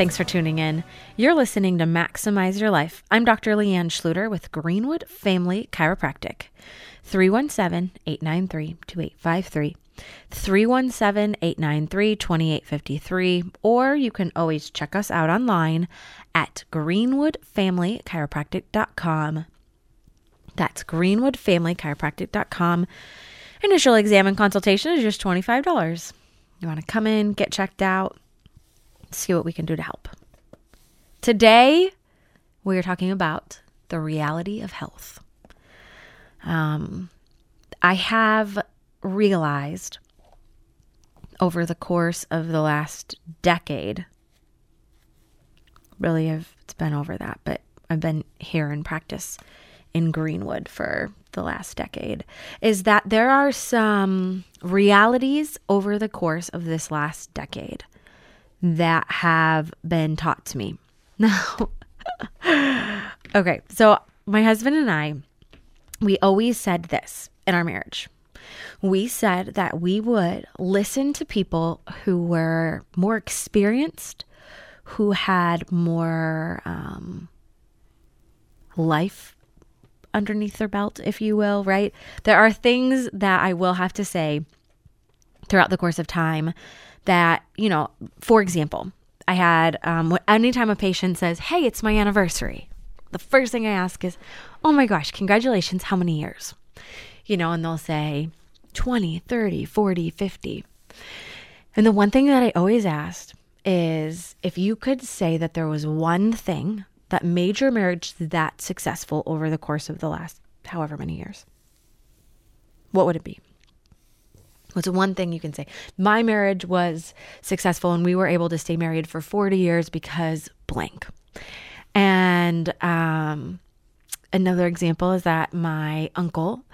Thanks for tuning in. You're listening to Maximize Your Life. I'm Dr. Leanne Schluter with Greenwood Family Chiropractic. 317 893 2853. 317 893 2853. Or you can always check us out online at greenwoodfamilychiropractic.com. That's greenwoodfamilychiropractic.com. Initial exam and consultation is just $25. You want to come in, get checked out, see what we can do to help. Today, we are talking about the reality of health. Um, I have realized over the course of the last decade, really, I've, it's been over that, but I've been here in practice in Greenwood for the last decade, is that there are some realities over the course of this last decade that have been taught to me. Now, okay, so my husband and I, we always said this in our marriage. We said that we would listen to people who were more experienced, who had more um, life underneath their belt, if you will, right? There are things that I will have to say throughout the course of time that, you know, for example, I had, um, anytime a patient says, Hey, it's my anniversary, the first thing I ask is, Oh my gosh, congratulations, how many years? You know, and they'll say 20, 30, 40, 50. And the one thing that I always asked is if you could say that there was one thing that made your marriage that successful over the course of the last however many years, what would it be? What's one thing you can say? My marriage was successful and we were able to stay married for 40 years because blank. And um, another example is that my uncle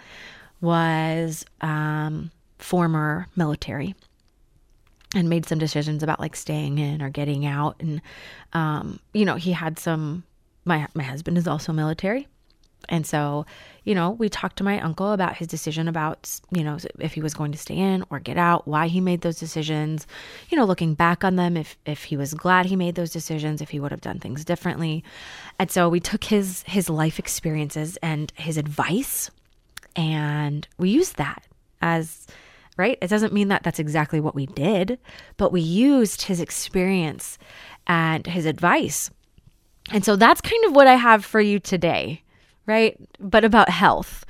was um, former military and made some decisions about like staying in or getting out. And, um, you know, he had some, my, my husband is also military. And so, you know, we talked to my uncle about his decision about, you know, if he was going to stay in or get out, why he made those decisions, you know, looking back on them, if if he was glad he made those decisions, if he would have done things differently. And so we took his his life experiences and his advice and we used that as right? It doesn't mean that that's exactly what we did, but we used his experience and his advice. And so that's kind of what I have for you today right? But about health.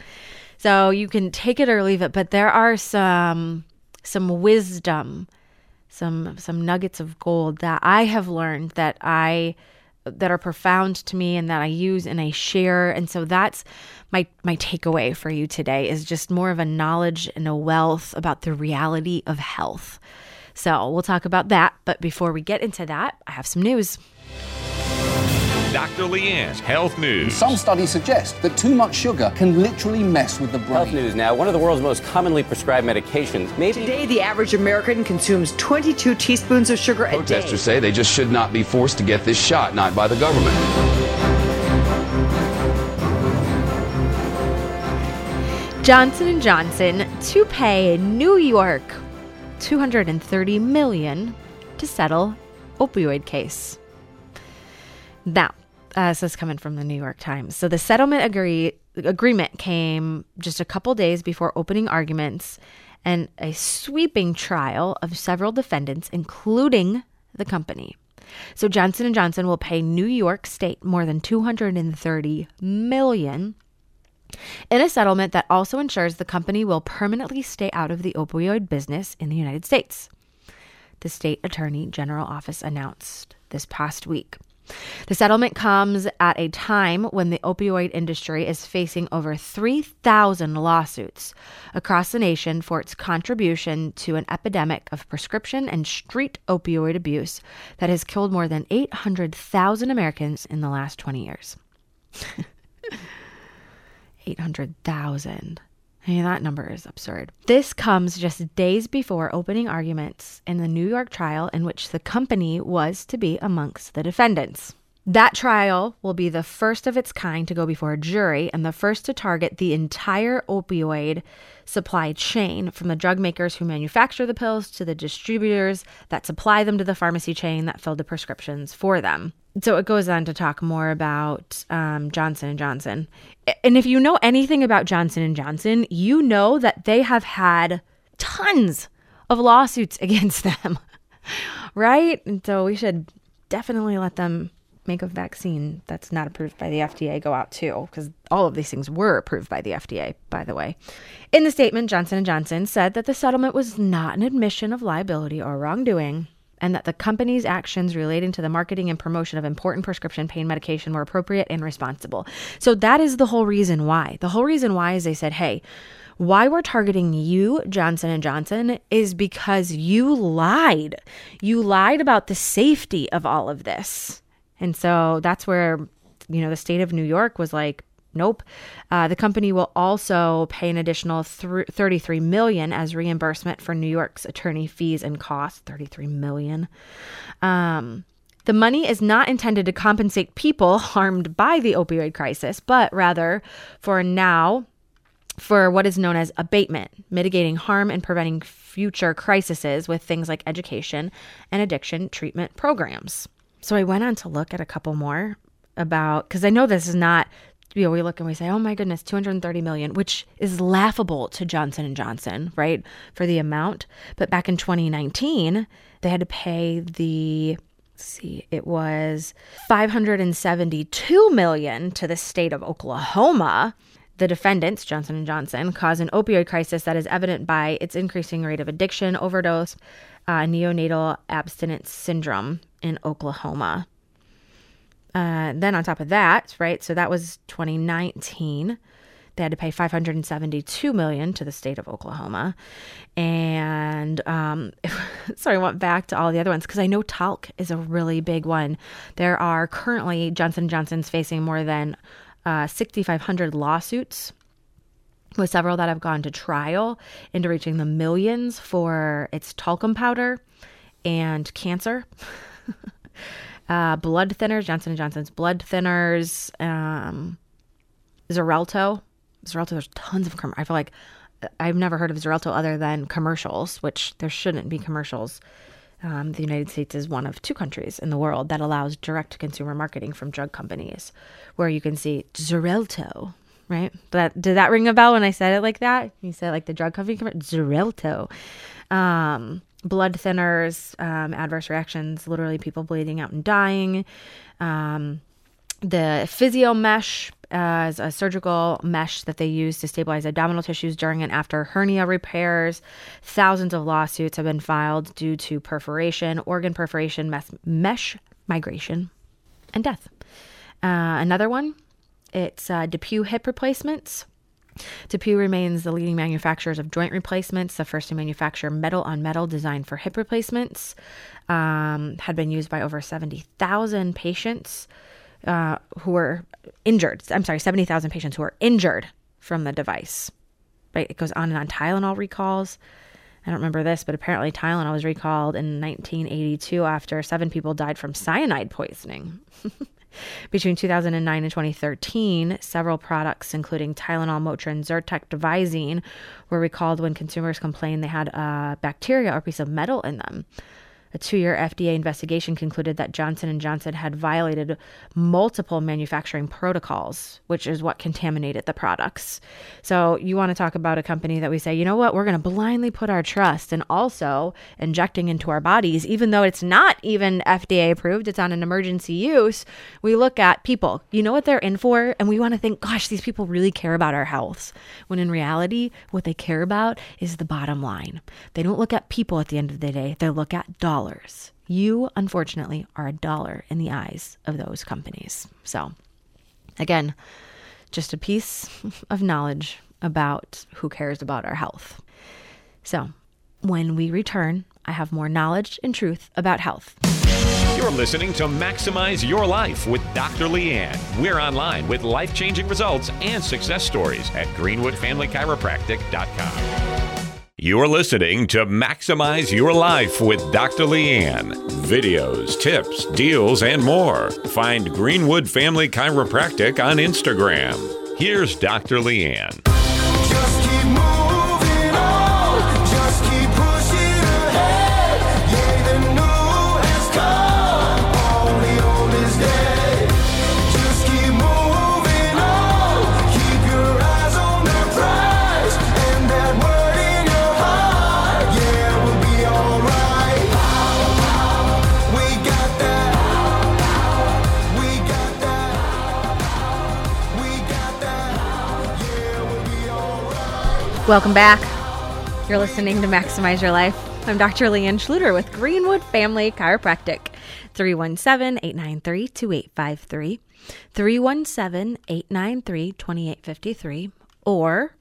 So you can take it or leave it, but there are some some wisdom, some some nuggets of gold that I have learned that I that are profound to me and that I use and I share. And so that's my my takeaway for you today is just more of a knowledge and a wealth about the reality of health. So we'll talk about that, but before we get into that, I have some news. Dr. Leanne's Health News. Some studies suggest that too much sugar can literally mess with the brain. Health news now. One of the world's most commonly prescribed medications. Maybe Today, the average American consumes 22 teaspoons of sugar a day. Protesters say they just should not be forced to get this shot, not by the government. Johnson & Johnson to pay New York 230 million to settle opioid case. Now, uh, this is coming from the New York Times. So the settlement agree agreement came just a couple days before opening arguments and a sweeping trial of several defendants, including the company. So Johnson & Johnson will pay New York State more than 230 million in a settlement that also ensures the company will permanently stay out of the opioid business in the United States. The state attorney general office announced this past week. The settlement comes at a time when the opioid industry is facing over 3,000 lawsuits across the nation for its contribution to an epidemic of prescription and street opioid abuse that has killed more than 800,000 Americans in the last 20 years. 800,000. Mean, that number is absurd. This comes just days before opening arguments in the New York trial in which the company was to be amongst the defendants. That trial will be the first of its kind to go before a jury and the first to target the entire opioid supply chain from the drug makers who manufacture the pills to the distributors that supply them to the pharmacy chain that filled the prescriptions for them. So it goes on to talk more about um, Johnson and Johnson. And if you know anything about Johnson and Johnson, you know that they have had tons of lawsuits against them, right? And so we should definitely let them make a vaccine that's not approved by the FDA go out too because all of these things were approved by the FDA by the way. In the statement Johnson & Johnson said that the settlement was not an admission of liability or wrongdoing and that the company's actions relating to the marketing and promotion of important prescription pain medication were appropriate and responsible. So that is the whole reason why. The whole reason why is they said, "Hey, why we're targeting you, Johnson and Johnson, is because you lied. You lied about the safety of all of this." And so that's where, you know, the state of New York was like, nope. Uh, the company will also pay an additional th- 33 million as reimbursement for New York's attorney fees and costs. 33 million. Um, the money is not intended to compensate people harmed by the opioid crisis, but rather for now for what is known as abatement, mitigating harm and preventing future crises with things like education and addiction treatment programs. So I went on to look at a couple more about because I know this is not you know we look and we say oh my goodness 230 million which is laughable to Johnson and Johnson right for the amount but back in 2019 they had to pay the see it was 572 million to the state of Oklahoma the defendants Johnson and Johnson cause an opioid crisis that is evident by its increasing rate of addiction overdose uh, neonatal abstinence syndrome in Oklahoma. Uh, then on top of that, right? So that was 2019. They had to pay 572 million to the state of Oklahoma, and um, I went back to all the other ones because I know talc is a really big one. There are currently Johnson Johnson's facing more than uh, 6,500 lawsuits with several that have gone to trial into reaching the millions for its talcum powder and cancer. uh, blood thinners, Johnson & Johnson's blood thinners, um, Xarelto. Xarelto, there's tons of, com- I feel like I've never heard of Xarelto other than commercials, which there shouldn't be commercials. Um, the United States is one of two countries in the world that allows direct consumer marketing from drug companies, where you can see Xarelto, right? That did that ring a bell when I said it like that? You said like the drug company, Xarelto. Um, blood thinners, um, adverse reactions, literally people bleeding out and dying. Um, the Physiomesh uh, is a surgical mesh that they use to stabilize abdominal tissues during and after hernia repairs. Thousands of lawsuits have been filed due to perforation, organ perforation, mes- mesh migration, and death. Uh, another one, it's uh, DePuy hip replacements. DePuy remains the leading manufacturers of joint replacements, the first to manufacture metal on metal designed for hip replacements. Um, had been used by over 70,000 patients uh, who were injured. I'm sorry, 70,000 patients who were injured from the device. Right? It goes on and on. Tylenol recalls. I don't remember this, but apparently Tylenol was recalled in 1982 after seven people died from cyanide poisoning. Between 2009 and 2013, several products, including Tylenol, Motrin, Zyrtec, Visine, were recalled when consumers complained they had a bacteria or piece of metal in them. A two-year FDA investigation concluded that Johnson & Johnson had violated multiple manufacturing protocols, which is what contaminated the products. So you want to talk about a company that we say, you know what, we're going to blindly put our trust and also injecting into our bodies, even though it's not even FDA approved, it's on an emergency use. We look at people, you know what they're in for, and we want to think, gosh, these people really care about our health. When in reality, what they care about is the bottom line. They don't look at people at the end of the day, they look at dollars. You, unfortunately, are a dollar in the eyes of those companies. So, again, just a piece of knowledge about who cares about our health. So, when we return, I have more knowledge and truth about health. You're listening to Maximize Your Life with Dr. Leanne. We're online with life changing results and success stories at greenwoodfamilychiropractic.com. You're listening to Maximize Your Life with Dr. Leanne. Videos, tips, deals, and more. Find Greenwood Family Chiropractic on Instagram. Here's Dr. Leanne. Welcome back. You're listening to Maximize Your Life. I'm Dr. Leanne Schluter with Greenwood Family Chiropractic. 317 893 2853, 317 893 2853, or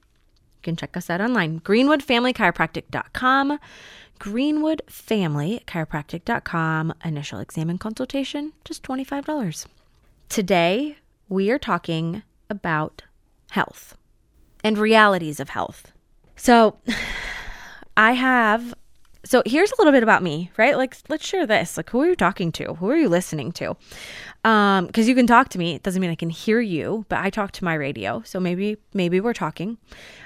you can check us out online greenwoodfamilychiropractic.com, greenwoodfamilychiropractic.com. Initial exam and consultation, just $25. Today, we are talking about health and realities of health. So, I have so here's a little bit about me, right? Like let's share this. Like who are you talking to? Who are you listening to? Um cuz you can talk to me. It doesn't mean I can hear you, but I talk to my radio. So maybe maybe we're talking.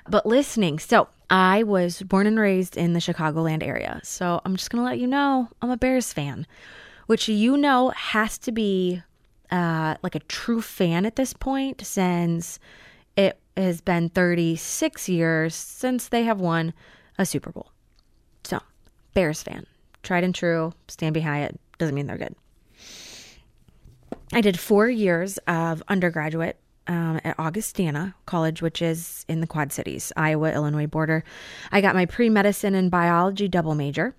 But listening. So, I was born and raised in the Chicagoland area. So, I'm just going to let you know I'm a Bears fan, which you know has to be uh like a true fan at this point since it has been 36 years since they have won a Super Bowl. So, Bears fan, tried and true, stand behind it. Doesn't mean they're good. I did four years of undergraduate um, at Augustana College, which is in the Quad Cities, Iowa, Illinois border. I got my pre medicine and biology double major.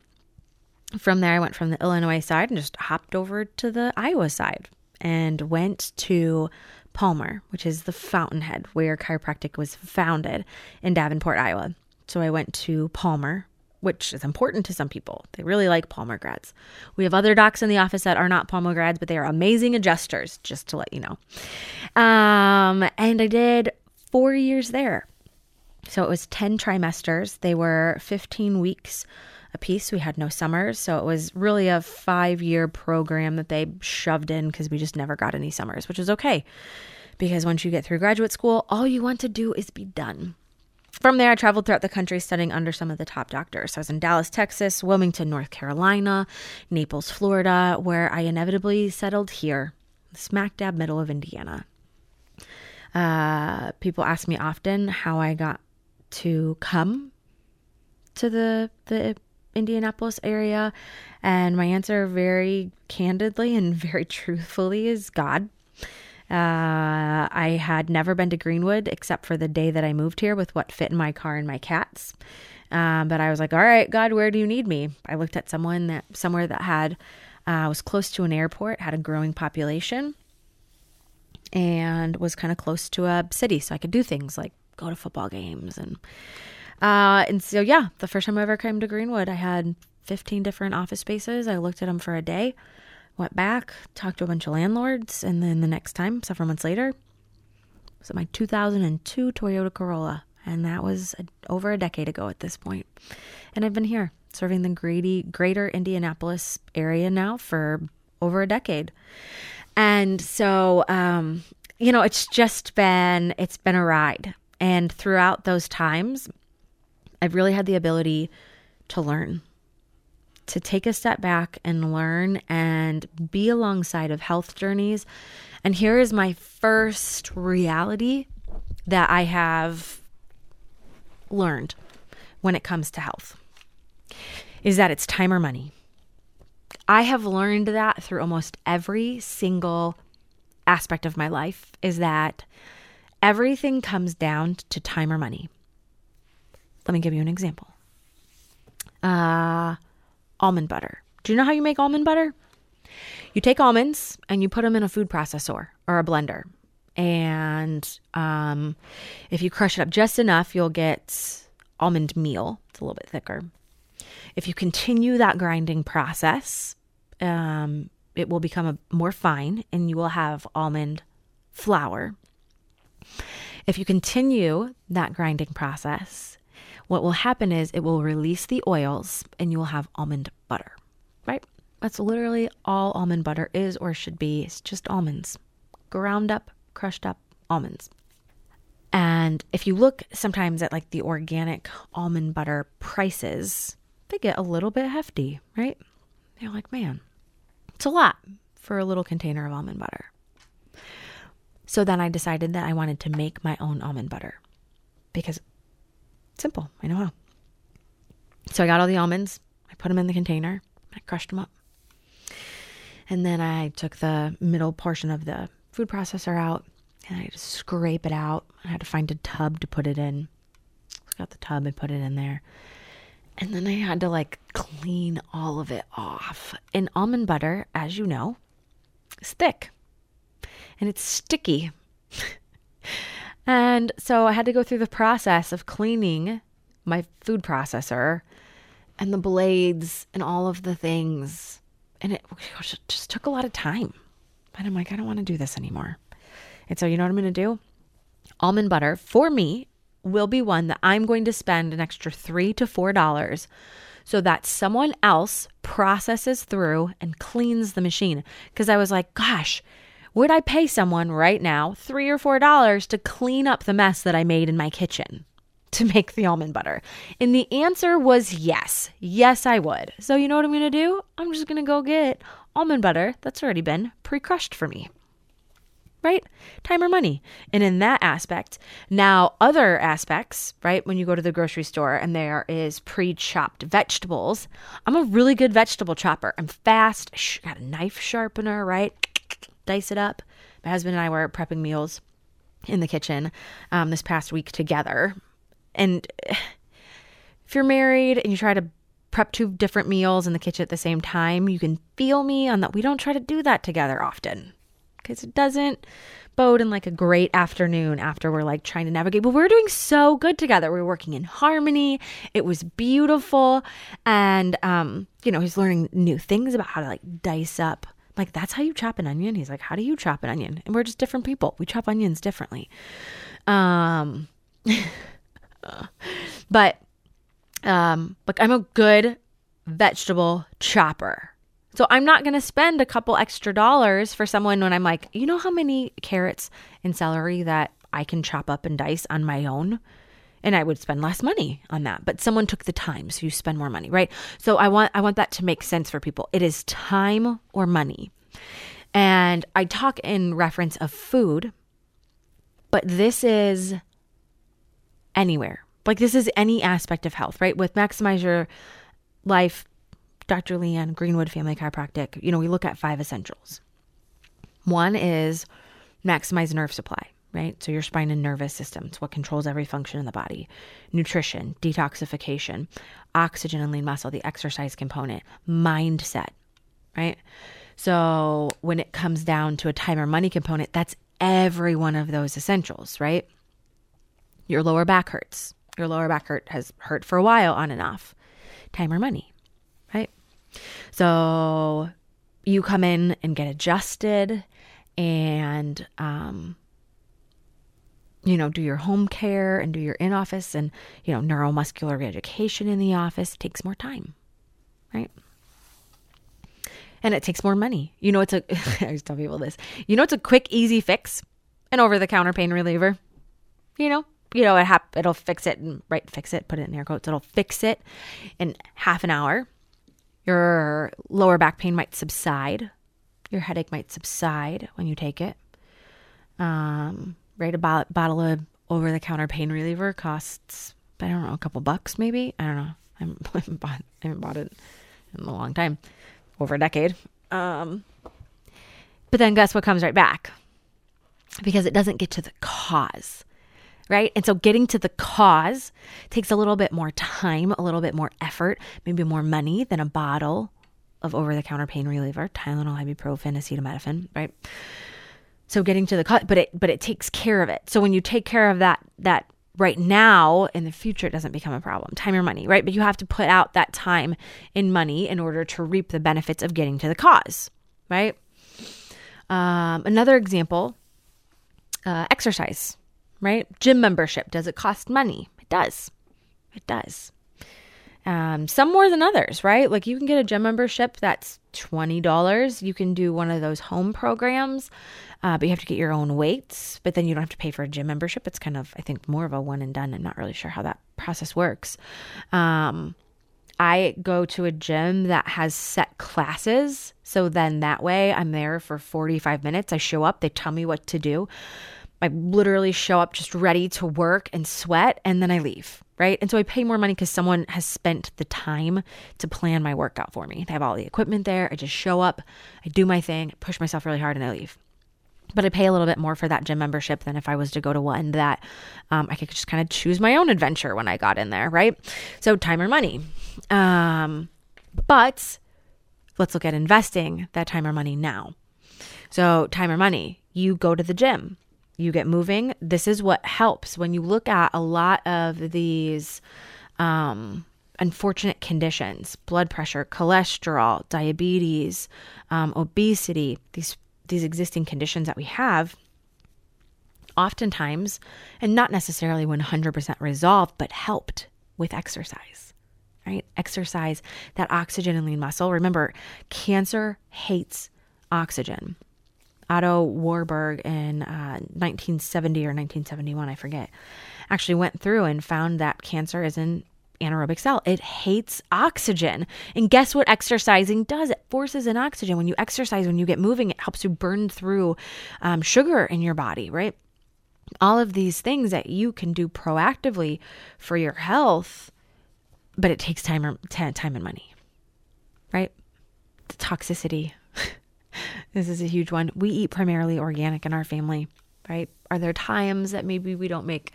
From there, I went from the Illinois side and just hopped over to the Iowa side and went to Palmer, which is the fountainhead where chiropractic was founded in Davenport, Iowa. So I went to Palmer, which is important to some people. They really like Palmer grads. We have other docs in the office that are not Palmer grads, but they are amazing adjusters, just to let you know. Um, and I did four years there. So it was 10 trimesters. They were 15 weeks a piece. We had no summers. So it was really a five year program that they shoved in because we just never got any summers, which is okay. Because once you get through graduate school, all you want to do is be done. From there, I traveled throughout the country studying under some of the top doctors. I was in Dallas, Texas, Wilmington, North Carolina, Naples, Florida, where I inevitably settled here, smack dab middle of Indiana. Uh, people ask me often how I got to come to the the Indianapolis area, and my answer, very candidly and very truthfully, is God. Uh, I had never been to Greenwood except for the day that I moved here with what fit in my car and my cats. Um, but I was like, all right, God, where do you need me? I looked at someone that somewhere that had uh, was close to an airport, had a growing population, and was kind of close to a city, so I could do things like go to football games and uh, and so yeah, the first time I ever came to Greenwood, I had 15 different office spaces. I looked at them for a day, went back, talked to a bunch of landlords, and then the next time, several months later, was my 2002 Toyota Corolla, and that was a, over a decade ago at this point. And I've been here serving the Grady, greater Indianapolis area now for over a decade. And so, um, you know, it's just been it's been a ride. And throughout those times, I've really had the ability to learn, to take a step back and learn and be alongside of health journeys. And here is my first reality that I have learned when it comes to health is that it's time or money. I have learned that through almost every single aspect of my life is that everything comes down to time or money. Let me give you an example. Uh, almond butter. Do you know how you make almond butter? You take almonds and you put them in a food processor or a blender. And um, if you crush it up just enough, you'll get almond meal. It's a little bit thicker. If you continue that grinding process, um, it will become a, more fine and you will have almond flour. If you continue that grinding process, what will happen is it will release the oils and you will have almond butter, right? That's literally all almond butter is or should be. It's just almonds, ground up, crushed up almonds. And if you look sometimes at like the organic almond butter prices, they get a little bit hefty, right? You're like, man, it's a lot for a little container of almond butter. So then I decided that I wanted to make my own almond butter because simple, I know how. So I got all the almonds, I put them in the container, I crushed them up. And then I took the middle portion of the food processor out and I had to scrape it out. I had to find a tub to put it in. I got the tub and put it in there. And then I had to like clean all of it off. And almond butter, as you know, is thick and it's sticky. and so I had to go through the process of cleaning my food processor and the blades and all of the things. And it just took a lot of time. But I'm like, I don't want to do this anymore. And so, you know what I'm going to do? Almond butter for me will be one that I'm going to spend an extra three to four dollars so that someone else processes through and cleans the machine. Because I was like, gosh, would I pay someone right now three or four dollars to clean up the mess that I made in my kitchen to make the almond butter? And the answer was yes. Yes, I would. So, you know what I'm to do? I'm just to go get almond butter that's already been pre crushed for me right? Time or money. And in that aspect, now other aspects, right? When you go to the grocery store and there is pre chopped vegetables, I'm a really good vegetable chopper. I'm fast, got a knife sharpener, right? Dice it up. My husband and I were prepping meals in the kitchen um, this past week together. And if you're married and you try to prep two different meals in the kitchen at the same time, you can feel me on that. We don't try to do that together often because it doesn't bode in like a great afternoon after we're like trying to navigate. But we're doing so good together. We are working in harmony. It was beautiful. And, um, you know, he's learning new things about how to like dice up. Like, that's how you chop an onion. He's like, how do you chop an onion? And we're just different people. We chop onions differently. Um, but, um, like, I'm a good vegetable chopper. So I'm not going to spend a couple extra dollars for someone when I'm like, you know how many carrots and celery that I can chop up and dice on my own? And I would spend less money on that. But someone took the time, so you spend more money, right? So I want I want that to make sense for people. It is time or money. And I talk in reference of food, but this is anywhere. Like this is any aspect of health, right? With maximize your life Dr. Leanne Greenwood Family Chiropractic, you know, we look at five essentials. One is maximize nerve supply, right? So your spine and nervous system, it's what controls every function in the body. Nutrition, detoxification, oxygen and lean muscle, the exercise component, mindset, right? So when it comes down to a time or money component, that's every one of those essentials, right? Your lower back hurts. Your lower back hurt has hurt for a while on and off. Time or money, right? so you come in and get adjusted and, um, you know, do your home care and do your in office and, you know, neuromuscular reeducation in the office takes more time, right? And it takes more money. You know, it's a, I always tell people this, you know, it's a quick, easy fix, an over the counter pain reliever. You know, you know, it hap- it'll fix it and right, fix it, put it in air quotes. It'll fix it in half an hour Your lower back pain might subside. Your headache might subside when you take it. Um, right, a bo- bottle of over the counter pain reliever costs, I don't know, a couple bucks maybe. I don't know. I haven't, bought, I haven't bought it in a long time, over a decade. Um, but then guess what comes right back? Because it doesn't get to the cause, right? And so getting to the cause takes a little bit more time, a little bit more effort, maybe more money than a bottle of over the counter pain reliever, Tylenol, ibuprofen, acetaminophen, right? So getting to the cut, but it but it takes care of it. So when you take care of that that right now in the future it doesn't become a problem. Time or money right? But you have to put out that time in money in order to reap the benefits of getting to the cause right? Um, another example uh, exercise right? Gym membership. Does it cost money? It does. It does. Um, some more than others right? Like you can get a gym membership that's $20 you can do one of those home programs uh, but you have to get your own weights. But then you don't have to pay for a gym membership. It's kind of, I think, more of a one and done. I'm not really sure how that process works. Um, I go to a gym that has set classes. So then that way I'm there for 45 minutes. I show up, they tell me what to do. I literally show up just ready to work and sweat, and then I leave, right? And so I pay more money because someone has spent the time to plan my workout for me. They have all the equipment there. I just show up, I do my thing, push myself really hard, and I leave but I pay a little bit more for that gym membership than if I was to go to one that um, I could just kind of choose my own adventure when I got in there, right? So time or money. Um, but let's look at investing that time or money now. So time or money, you go to the gym, you get moving. This is what helps when you look at a lot of these. Um, unfortunate conditions blood pressure cholesterol diabetes um, obesity these these existing conditions that we have, oftentimes, and not necessarily 100% resolved, but helped with exercise, right? Exercise, that oxygen and lean muscle. Remember, cancer hates oxygen. Otto Warburg in uh, 1970 or 1971, I forget, actually went through and found that cancer is in anaerobic cell. It hates oxygen. And guess what exercising does? It forces in oxygen. When you exercise, when you get moving, it helps you burn through um, sugar in your body, right? All of these things that you can do proactively for your health, but it takes time, time and money, right? The toxicity. This is a huge one. We eat primarily organic in our family, right? Are there times that maybe we don't make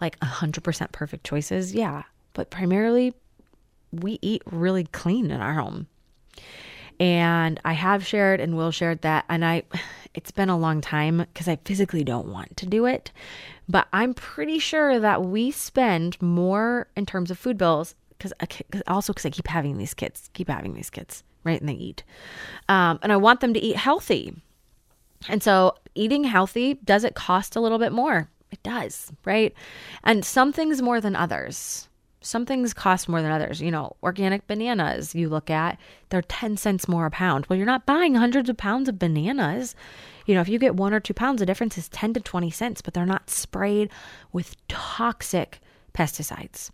like 100% perfect choices? Yeah but primarily we eat really clean in our home. And I have shared and will share that. And I, it's been a long time because I physically don't want to do it. But I'm pretty sure that we spend more in terms of food bills because also because I keep having these kids, keep having these kids, right? And they eat. Um, and I want them to eat healthy. And so eating healthy, does it cost a little bit more? It does, right? And some things more than others some things cost more than others. You know, organic bananas you look at, they're 10 cents more a pound. Well, you're not buying hundreds of pounds of bananas. You know, if you get one or two pounds, the difference is 10 to 20 cents, but they're not sprayed with toxic pesticides.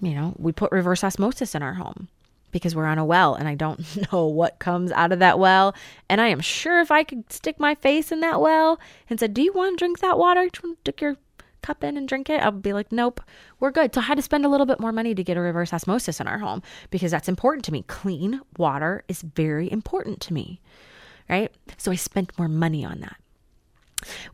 You know, we put reverse osmosis in our home because we're on a well and I don't know what comes out of that well. And I am sure if I could stick my face in that well and said, Do you want to drink that water? Do you want to stick your cup in and drink it, I would be like, nope, we're good. So I had to spend a little bit more money to get a reverse osmosis in our home because that's important to me. Clean water is very important to me, right? So I spent more money on that.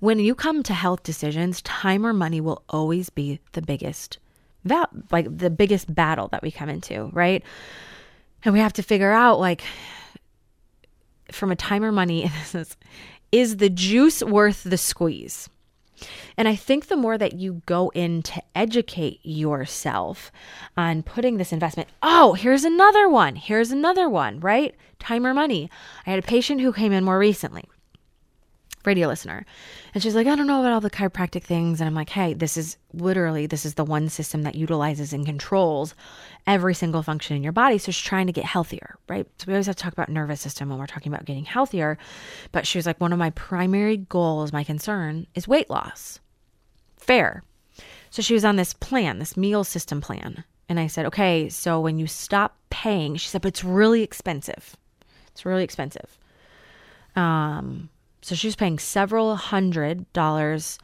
When you come to health decisions, time or money will always be the biggest that like the biggest battle that we come into, right? And we have to figure out like from a time or money is the juice worth the squeeze? And I think the more that you go in to educate yourself on putting this investment, oh, here's another one, here's another one, right? Time or money. I had a patient who came in more recently radio listener. And she's like, I don't know about all the chiropractic things. And I'm like, hey, this is literally, this is the one system that utilizes and controls every single function in your body. So she's trying to get healthier, right? So we always have to talk about nervous system when we're talking about getting healthier. But she was like, one of my primary goals, my concern is weight loss. Fair. So she was on this plan, this meal system plan. And I said, okay, so when you stop paying, she said, but it's really expensive. It's really expensive. Um, so she was paying several hundred dollars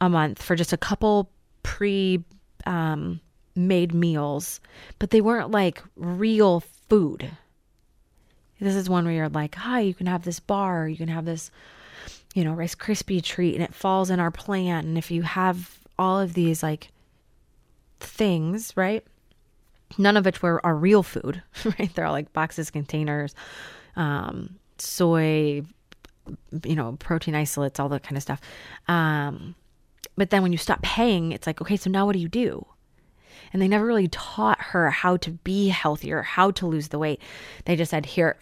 a month for just a couple pre um, made meals, but they weren't like real food. This is one where you're like, hi, you can have this bar, you can have this, you know, Rice Krispie treat, and it falls in our plan. And if you have all of these like things, right? None of which were are real food, right? They're all like boxes, containers, um, soy, you know, protein isolates, all that kind of stuff. Um, but then when you stop paying, it's like, okay, so now what do you do? And they never really taught her how to be healthier, how to lose the weight. They just said, here,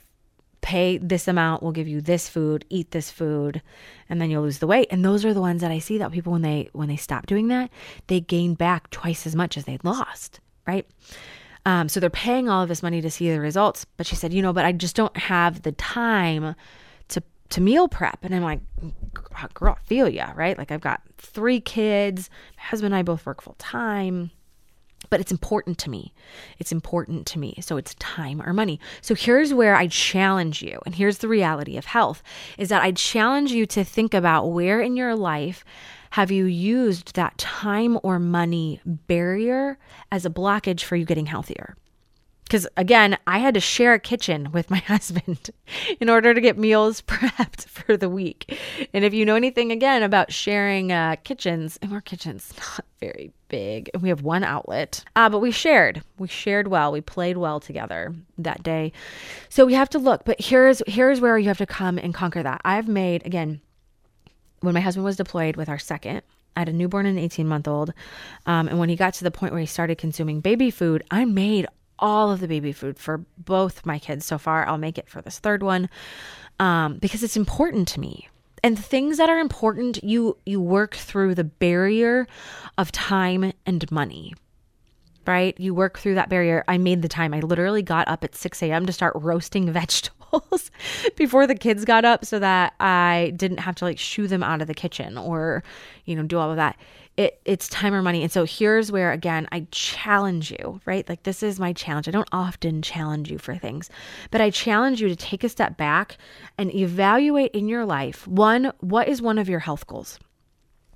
pay this amount, we'll give you this food, eat this food, and then you'll lose the weight. And those are the ones that I see that people when they when they stop doing that, they gain back twice as much as they'd lost, right? Um, so they're paying all of this money to see the results. But she said, you know, but I just don't have the time to meal prep. And I'm like, girl, I feel ya, right? Like I've got three kids, my husband and I both work full time but it's important to me. It's important to me. So it's time or money. So here's where I challenge you. And here's the reality of health is that I challenge you to think about where in your life have you used that time or money barrier as a blockage for you getting healthier? Because again, I had to share a kitchen with my husband in order to get meals prepped for the week. And if you know anything again about sharing uh, kitchens, and our kitchen's not very big, and we have one outlet, uh, but we shared. We shared well. We played well together that day. So we have to look. But here's here's where you have to come and conquer that. I've made again when my husband was deployed with our second. I had a newborn and an 18 month old. Um, and when he got to the point where he started consuming baby food, I made all of the baby food for both my kids so far. I'll make it for this third one um, because it's important to me. And things that are important, you you work through the barrier of time and money. Right? You work through that barrier. I made the time. I literally got up at 6 a.m. to start roasting vegetables before the kids got up so that I didn't have to like shoo them out of the kitchen or, you know, do all of that it it's time or money. And so here's where again I challenge you, right? Like this is my challenge. I don't often challenge you for things, but I challenge you to take a step back and evaluate in your life one what is one of your health goals?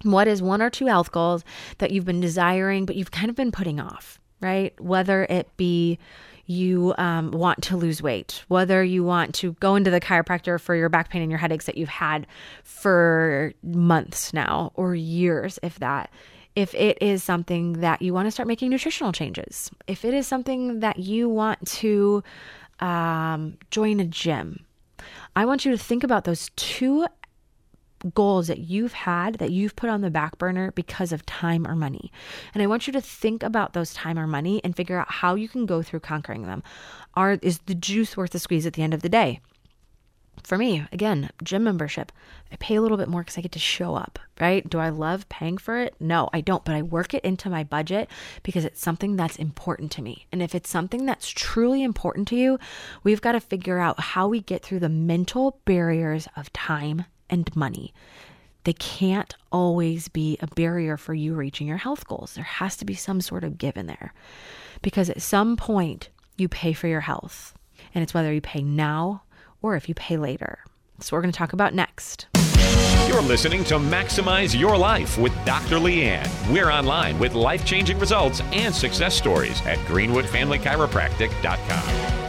What is one or two health goals that you've been desiring but you've kind of been putting off, right? Whether it be you um, want to lose weight, whether you want to go into the chiropractor for your back pain and your headaches that you've had for months now or years, if that. If it is something that you want to start making nutritional changes, if it is something that you want to um, join a gym, I want you to think about those two goals that you've had that you've put on the back burner because of time or money. And I want you to think about those time or money and figure out how you can go through conquering them. Are is the juice worth the squeeze at the end of the day? For me, again, gym membership. I pay a little bit more because I get to show up, right? Do I love paying for it? No, I don't, but I work it into my budget because it's something that's important to me. And if it's something that's truly important to you, we've got to figure out how we get through the mental barriers of time and money. They can't always be a barrier for you reaching your health goals. There has to be some sort of give in there because at some point you pay for your health, and it's whether you pay now or if you pay later. So, we're going to talk about next. You're listening to Maximize Your Life with Dr. Leanne. We're online with life changing results and success stories at greenwoodfamilychiropractic.com.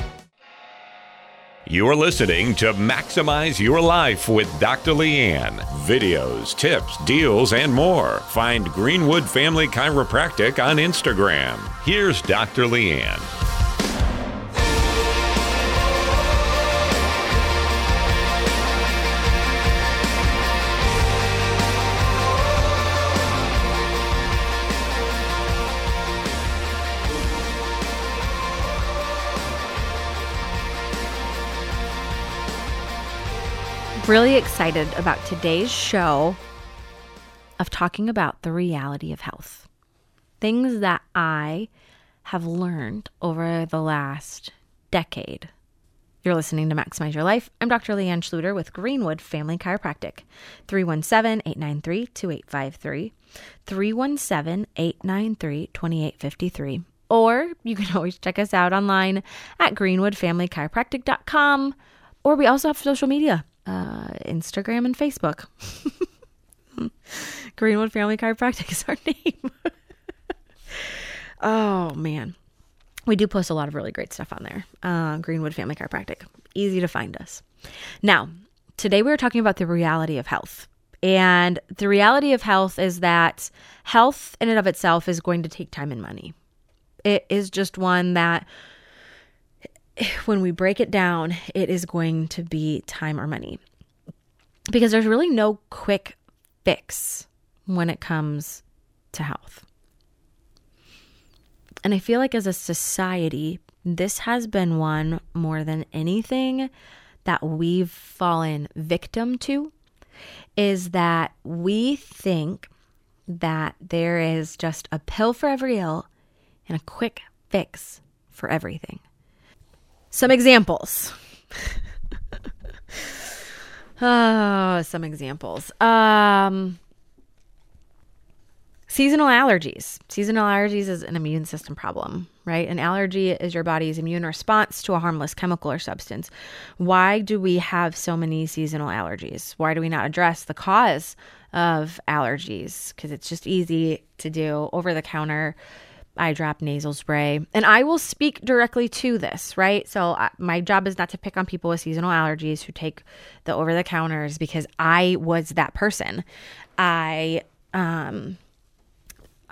You're listening to Maximize Your Life with Dr. Leanne. Videos, tips, deals, and more. Find Greenwood Family Chiropractic on Instagram. Here's Dr. Leanne. Really excited about today's show of talking about the reality of health. Things that I have learned over the last decade. You're listening to Maximize Your Life. I'm Dr. Leanne Schluter with Greenwood Family Chiropractic. 317 893 2853, 317 893 2853 Or you can always check us out online at greenwoodfamilychiropractic.com. Or we also have social media uh, Instagram and Facebook. Greenwood Family Chiropractic is our name. oh, man. We do post a lot of really great stuff on there. Uh, Greenwood Family Chiropractic. Easy to find us. Now, today we're talking about the reality of health. And the reality of health is that health in and of itself is going to take time and money. It is just one that when we break it down, it is going to be time or money. Because there's really no quick fix when it comes to health. And I feel like as a society, this has been one more than anything that we've fallen victim to is that we think that there is just a pill for every ill and a quick fix for everything. Some examples. oh, some examples. Um, seasonal allergies. Seasonal allergies is an immune system problem, right? An allergy is your body's immune response to a harmless chemical or substance. Why do we have so many seasonal allergies? Why do we not address the cause of allergies? Because it's just easy to do over the counter eye drop nasal spray. And I will speak directly to this, right? So uh, my job is not to pick on people with seasonal allergies who take the over the counters because I was that person. I um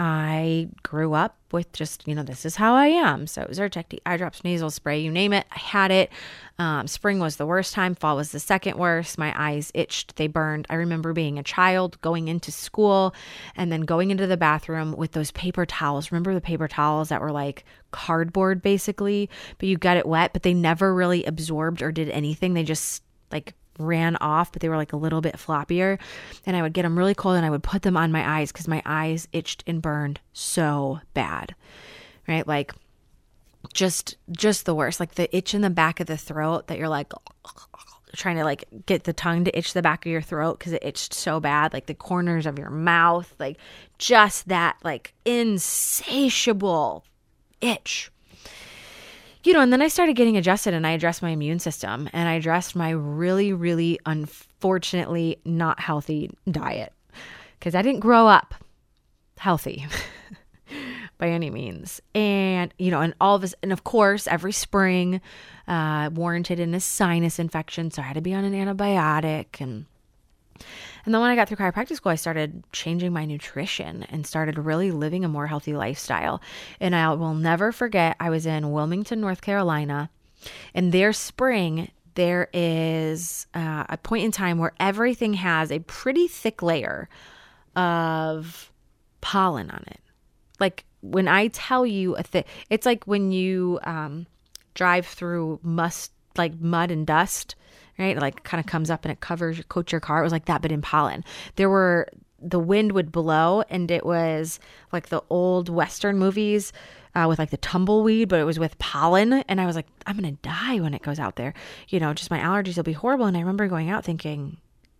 I grew up with just, you know, this is how I am. So Zyrtec, eye drops, nasal spray, you name it, I had it. Um, spring was the worst time. Fall was the second worst. My eyes itched, they burned. I remember being a child going into school and then going into the bathroom with those paper towels. Remember the paper towels that were like cardboard basically, but you got it wet, but they never really absorbed or did anything. They just like ran off, but they were like a little bit floppier. And I would get them really cold and I would put them on my eyes because my eyes itched and burned so bad. Right? Like just just the worst. Like the itch in the back of the throat that you're like trying to like get the tongue to itch the back of your throat because it itched so bad, like the corners of your mouth, like just that like insatiable itch you know, and then I started getting adjusted and I addressed my immune system and I addressed my really, really unfortunately not healthy diet because I didn't grow up healthy by any means. And, you know, and all of this, and of course, every spring, uh, warranted in a sinus infection. So I had to be on an antibiotic and, and then when I got through chiropractic school, I started changing my nutrition and started really living a more healthy lifestyle. And I will never forget, I was in Wilmington, North Carolina, and their spring, there is uh, a point in time where everything has a pretty thick layer of pollen on it. Like when I tell you a thing, it's like when you um, drive through must like mud and dust right? It like kind of comes up and it covers coats your car. It was like that, but in pollen. There were the wind would blow, and it was like the old western movies uh, with like the tumbleweed, but it was with pollen. And I was like, I'm gonna die when it goes out there. You know, just my allergies will be horrible. And I remember going out thinking,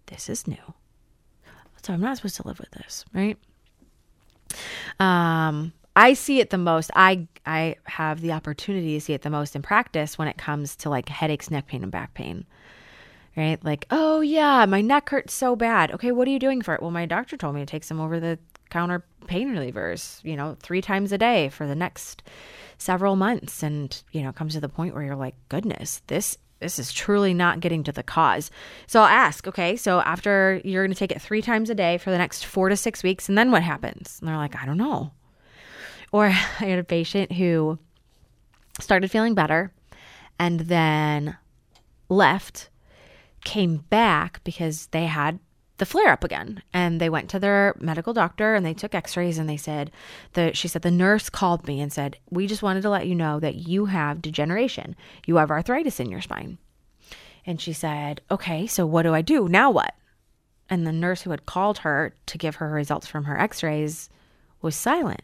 this is new, so I'm not supposed to live with this, right? Um, I see it the most. I I have the opportunity to see it the most in practice when it comes to like headaches, neck pain, and back pain right? Like, oh yeah, my neck hurts so bad. Okay, what are you doing for it? Well, my doctor told me to take some over the counter pain relievers, you know, three times a day for the next several months. And, you know, comes to the point where you're like, goodness, this this is truly not getting to the cause. So I'll ask, okay, so after you're to take it three times a day for the next four to six weeks, and then what happens? And they're like, I don't know. Or I had a patient who started feeling better and then left came back because they had the flare up again. And they went to their medical doctor and they took x-rays and they said the she said the nurse called me and said we just wanted to let you know that you have degeneration. You have arthritis in your spine. And she said okay so what do i do? Now what? And the nurse who had called her to give her results from her x-rays was silent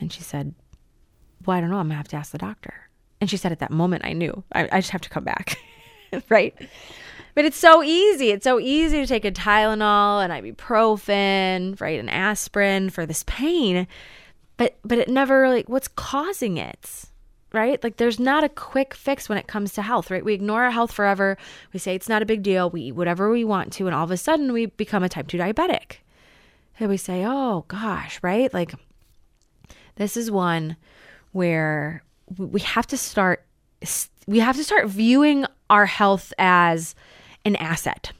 and she said well i don't know. I'm gonna have to ask the doctor. And she said at that moment i knew. I, I just have to come back. Right? But it's so easy. It's so easy to take a Tylenol, and ibuprofen, right, an aspirin for this pain. but but it never like what's causing it right? Like there's not a quick fix when it comes to health right? We ignore our health forever. We say it's not a big deal. We eat whatever we want to and all of a sudden we become a type 2 diabetic. And we say oh gosh right? Like this is one where we have to start we have to start viewing our health as an asset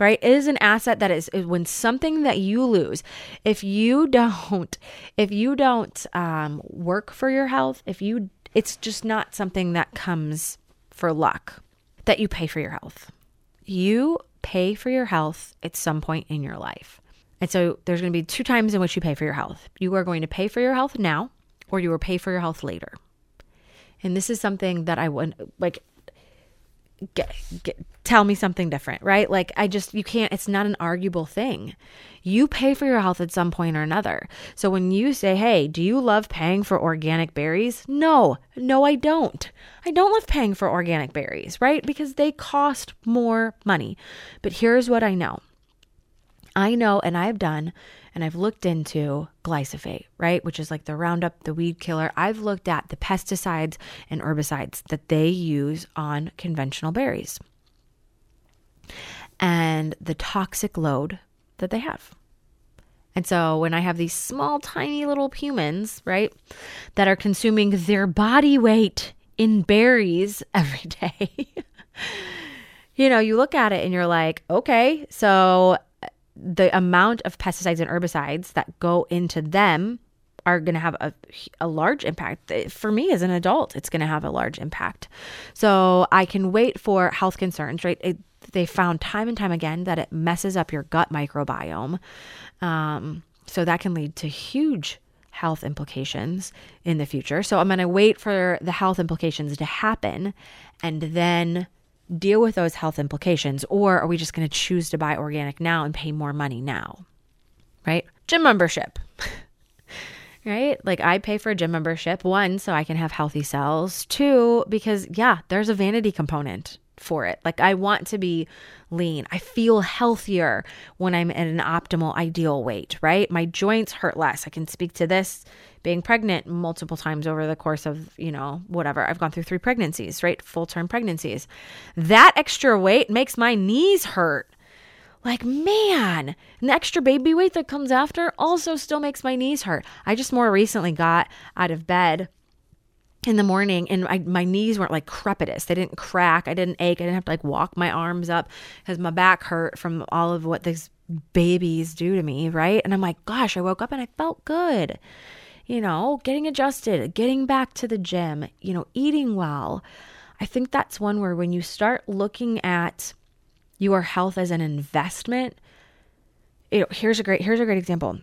right? It is an asset that is, when something that you lose if you don't if you don't um, work for your health if you it's just not something that comes for luck that you pay for your health. You pay for your health at some point in your life and so there's going to be two times in which you pay for your health you are going to pay for your health now or you will pay for your health later and this is something that I want like get, get, tell me something different, right? Like I just you can't it's not an arguable thing. You pay for your health at some point or another. So when you say, "Hey, do you love paying for organic berries?" No. No, I don't. I don't love paying for organic berries, right? Because they cost more money. But here's what I know. I know and I've done and I've looked into glyphosate, right, which is like the Roundup, the weed killer. I've looked at the pesticides and herbicides that they use on conventional berries and the toxic load that they have. And so when I have these small, tiny little humans, right, that are consuming their body weight in berries every day, you know, you look at it and you're like, okay, so the amount of pesticides and herbicides that go into them are going to have a, a large impact. For me as an adult, it's going to have a large impact. So I can wait for health concerns, right? It, they found time and time again that it messes up your gut microbiome. Um, so that can lead to huge health implications in the future. So I'm going to wait for the health implications to happen and then deal with those health implications? Or are we just going to choose to buy organic now and pay more money now? Right? Gym membership. right? Like I pay for a gym membership, one, so I can have healthy cells, two, because yeah, there's a vanity component for it. Like I want to be lean. I feel healthier when I'm at an optimal ideal weight, right? My joints hurt less. I can speak to this being pregnant multiple times over the course of, you know, whatever. I've gone through three pregnancies, right? Full term pregnancies. That extra weight makes my knees hurt. Like, man, an extra baby weight that comes after also still makes my knees hurt. I just more recently got out of bed in the morning and I, my knees weren't like crepitous. They didn't crack. I didn't ache. I didn't have to like walk my arms up because my back hurt from all of what these babies do to me, right? And I'm like, gosh, I woke up and I felt good. You know, getting adjusted, getting back to the gym, you know, eating well. I think that's one where when you start looking at your health as an investment, it, here's a great here's a great example.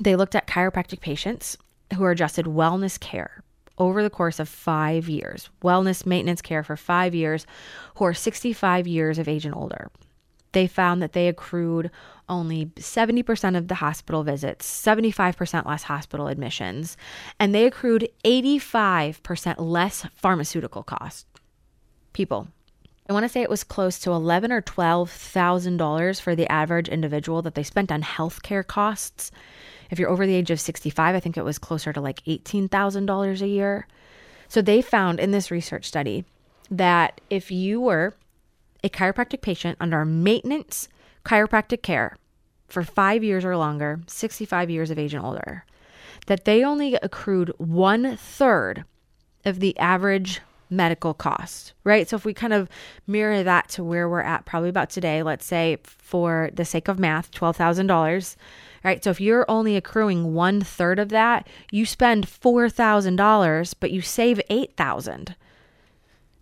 They looked at chiropractic patients who are adjusted wellness care over the course of five years, wellness maintenance care for five years, who are 65 years of age and older. They found that they accrued only 70% of the hospital visits, 75% less hospital admissions, and they accrued 85% less pharmaceutical costs. People, I want to say it was close to eleven or twelve thousand dollars for the average individual that they spent on healthcare costs if you're over the age of 65, I think it was closer to like $18,000 a year. So they found in this research study that if you were a chiropractic patient under maintenance chiropractic care for five years or longer, 65 years of age and older, that they only accrued one third of the average medical cost, right? So if we kind of mirror that to where we're at probably about today, let's say for the sake of math, $12,000 right? So if you're only accruing one third of that, you spend four thousand dollars, but you save eight thousand,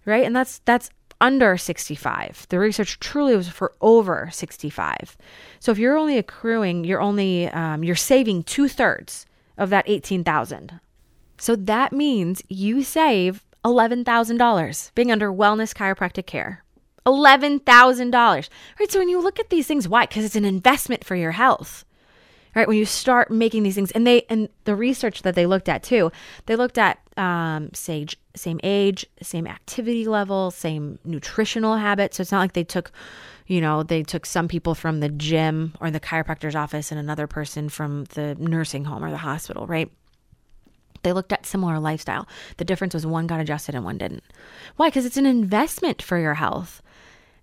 right? And that's that's under 65. The research truly was for over 65. So if you're only accruing, you're only um, you're saving two thirds of that 18,000. So that means you save $11,000 being under wellness chiropractic care. $11,000. Right? So when you look at these things, why? Because it's an investment for your health right when you start making these things and they and the research that they looked at too they looked at um, sage same age same activity level same nutritional habits so it's not like they took you know they took some people from the gym or the chiropractor's office and another person from the nursing home or the hospital right They looked at similar lifestyle. The difference was one got adjusted and one didn't. Why? Because it's an investment for your health.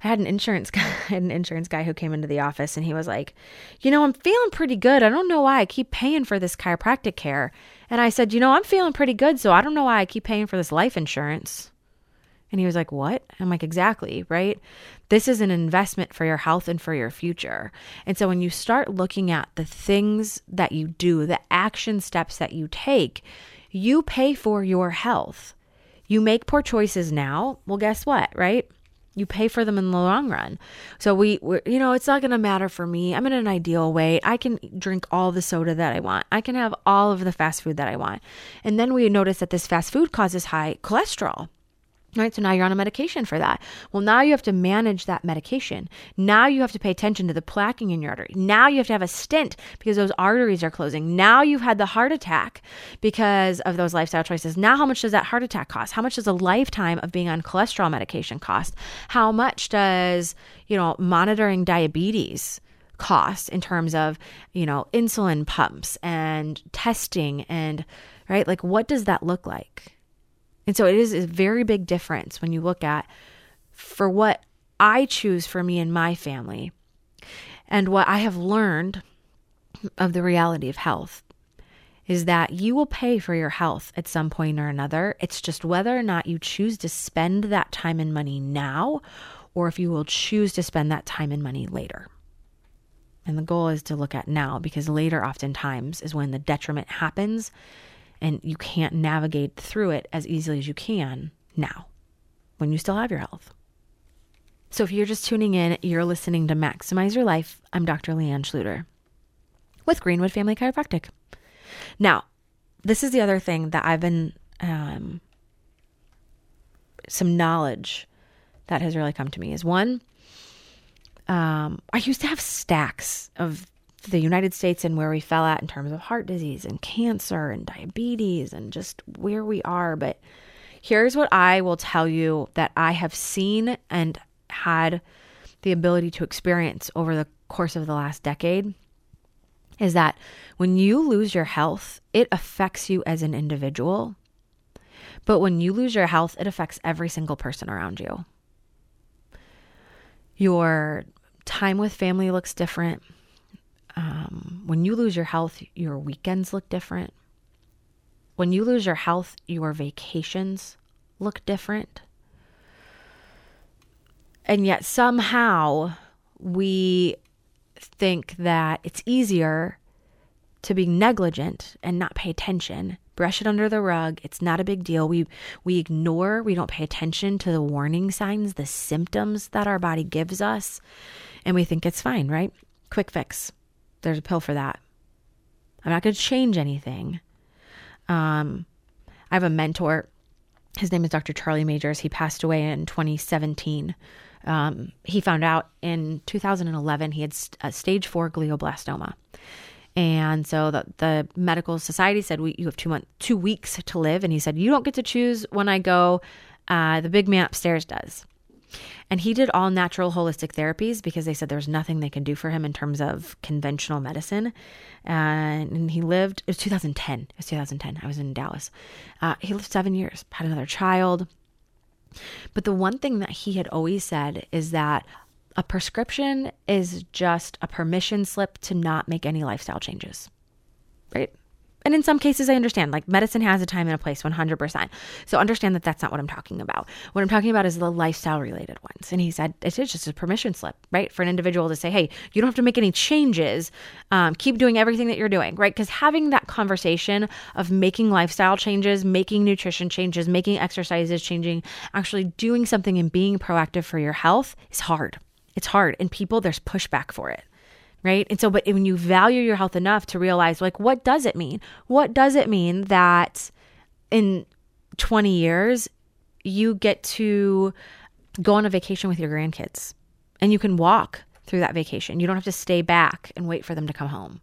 I had an insurance guy, an insurance guy who came into the office and he was like, "You know, I'm feeling pretty good. I don't know why I keep paying for this chiropractic care." And I said, "You know, I'm feeling pretty good, so I don't know why I keep paying for this life insurance." And he was like, What? I'm like, Exactly, right? This is an investment for your health and for your future. And so when you start looking at the things that you do, the action steps that you take, you pay for your health. You make poor choices now. Well, guess what, right? You pay for them in the long run. So we, we're, you know, it's not going to matter for me. I'm in an ideal weight. I can drink all the soda that I want. I can have all of the fast food that I want. And then we notice that this fast food causes high cholesterol. Right. So now you're on a medication for that. Well, now you have to manage that medication. Now you have to pay attention to the plaquing in your artery. Now you have to have a stent because those arteries are closing. Now you've had the heart attack because of those lifestyle choices. Now, how much does that heart attack cost? How much does a lifetime of being on cholesterol medication cost? How much does, you know, monitoring diabetes cost in terms of, you know, insulin pumps and testing and, right? Like, what does that look like? And so it is a very big difference when you look at for what I choose for me and my family and what I have learned of the reality of health is that you will pay for your health at some point or another. It's just whether or not you choose to spend that time and money now or if you will choose to spend that time and money later. And the goal is to look at now because later, oftentimes, is when the detriment happens and you can't navigate through it as easily as you can now when you still have your health. So if you're just tuning in, you're listening to Maximize Your Life. I'm Dr. Leanne Schluter with Greenwood Family Chiropractic. Now, this is the other thing that I've been um, some knowledge that has really come to me is one, um, I used to have stacks of the United States and where we fell at in terms of heart disease and cancer and diabetes and just where we are. But here's what I will tell you that I have seen and had the ability to experience over the course of the last decade is that when you lose your health, it affects you as an individual. But when you lose your health, it affects every single person around you. Your time with family looks different. Um, when you lose your health, your weekends look different. When you lose your health, your vacations look different. And yet, somehow, we think that it's easier to be negligent and not pay attention brush it under the rug it's not a big deal we we ignore we don't pay attention to the warning signs the symptoms that our body gives us and we think it's fine right quick fix there's a pill for that i'm not going to change anything um i have a mentor his name is dr charlie majors he passed away in 2017 um, he found out in 2011 he had st- a stage four glioblastoma and so the, the medical society said, we, you have two months, two weeks to live. And he said, you don't get to choose when I go. Uh, the big man upstairs does. And he did all natural holistic therapies because they said there was nothing they could do for him in terms of conventional medicine. and he lived, it was 2010. It was 2010. I was in Dallas. Uh, he lived seven years, had another child. But the one thing that he had always said is that a prescription is just a permission slip to not make any lifestyle changes, right? And in some cases, I understand, like medicine has a time and a place 100%. So understand that that's not what I'm talking about. What I'm talking about is the lifestyle related ones. And he said it is just a permission slip, right? For an individual to say, hey, you don't have to make any changes. Um, keep doing everything that you're doing, right? Because having that conversation of making lifestyle changes, making nutrition changes, making exercises changing, actually doing something and being proactive for your health is hard. It's hard. And people, there's pushback for it. Right. And so, but when you value your health enough to realize, like, what does it mean? What does it mean that in 20 years, you get to go on a vacation with your grandkids and you can walk through that vacation? You don't have to stay back and wait for them to come home.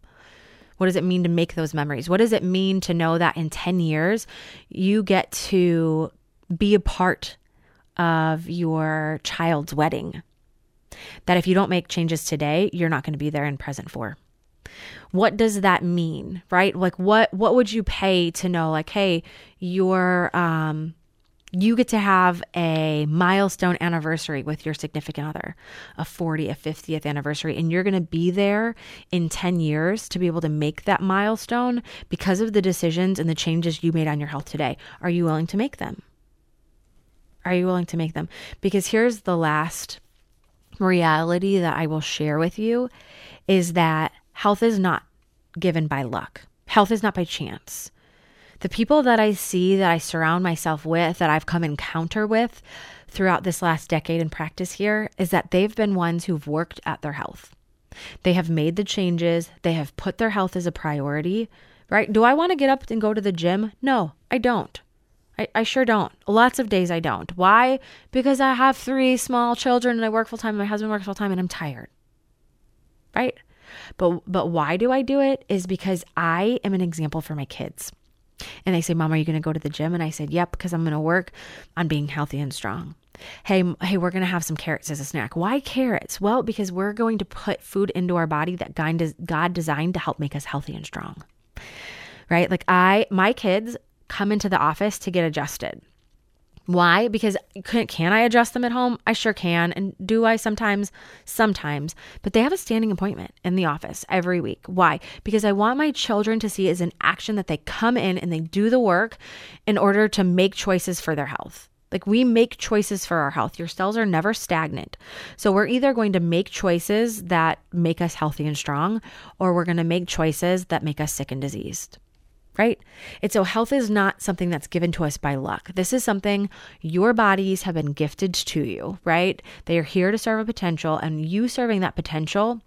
What does it mean to make those memories? What does it mean to know that in 10 years, you get to be a part of your child's wedding? That if you don't make changes today, you're not going to be there in present for. What does that mean, right? Like what what would you pay to know like hey, your um you get to have a milestone anniversary with your significant other, a 40, a 50th anniversary, and you're going to be there in 10 years to be able to make that milestone because of the decisions and the changes you made on your health today. Are you willing to make them? Are you willing to make them? Because here's the last reality that I will share with you is that health is not given by luck. Health is not by chance the people that I see, that I surround myself with, that I've come encounter with throughout this last decade in practice here, is that they've been ones who've worked at their health. They have made the changes, they have put their health as a priority, right? Do I want to get up and go to the gym? No, I don't. I, I sure don't. Lots of days I don't. Why? Because I have three small children and I work full time, my husband works full time, and I'm tired. Right? But but why do I do it? Is because I am an example for my kids. And they say, Mom, are you going to go to the gym? And I said, Yep, because I'm going to work on being healthy and strong. Hey, hey, we're going to have some carrots as a snack. Why carrots? Well, because we're going to put food into our body that God designed to help make us healthy and strong. Right? Like I, my kids come into the office to get adjusted. Why? Because can, can I adjust them at home? I sure can. And do I sometimes? Sometimes. But they have a standing appointment in the office every week. Why? Because I want my children to see as an action that they come in and they do the work in order to make choices for their health. Like we make choices for our health. Your cells are never stagnant. So we're either going to make choices that make us healthy and strong, or we're going to make choices that make us sick and diseased right? And so health is not something that's given to us by luck. This is something your bodies have been gifted to you, right? They are here to serve a potential, and you serving that potential.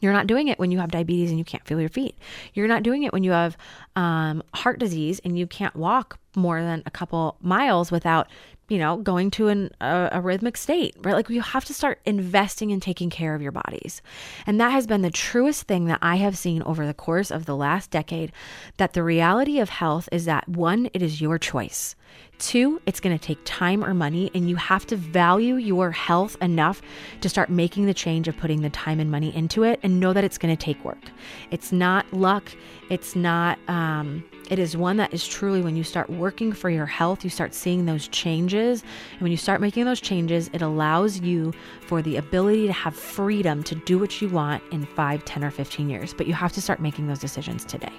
You're not doing it when you have diabetes and you can't feel your feet. You're not doing it when you have um, heart disease and you can't walk more than a couple miles without you know, going to an a, a, rhythmic state, right? Like you have to start investing in taking care of your bodies. And that has been the truest thing that I have seen over the course of the last decade that the reality of health is that one, it is your choice. Two, it's going to take time or money, and you have to value your health enough to start making the change of putting the time and money into it and know that it's going to take work. It's not luck. It's not, um, it is one that is truly when you start working for your health, you start seeing those changes. And when you start making those changes, it allows you for the ability to have freedom to do what you want in 5, 10, or 15 years. But you have to start making those decisions today.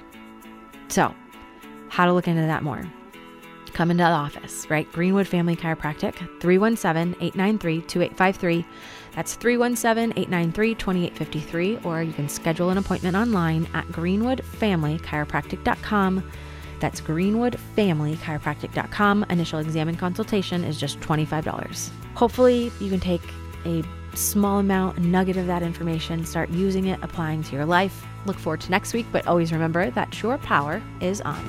So, how to look into that more come into the office, right? Greenwood Family Chiropractic, 317 893 2853. That's 317 893 2853. Or you can schedule an appointment online at greenwoodfamilychiropractic.com. That's greenwoodfamilychiropractic.com. Initial exam and consultation is just $25. Hopefully, you can take a small amount, a nugget of that information, start using it, applying to your life. Look forward to next week, but always remember that your power is on.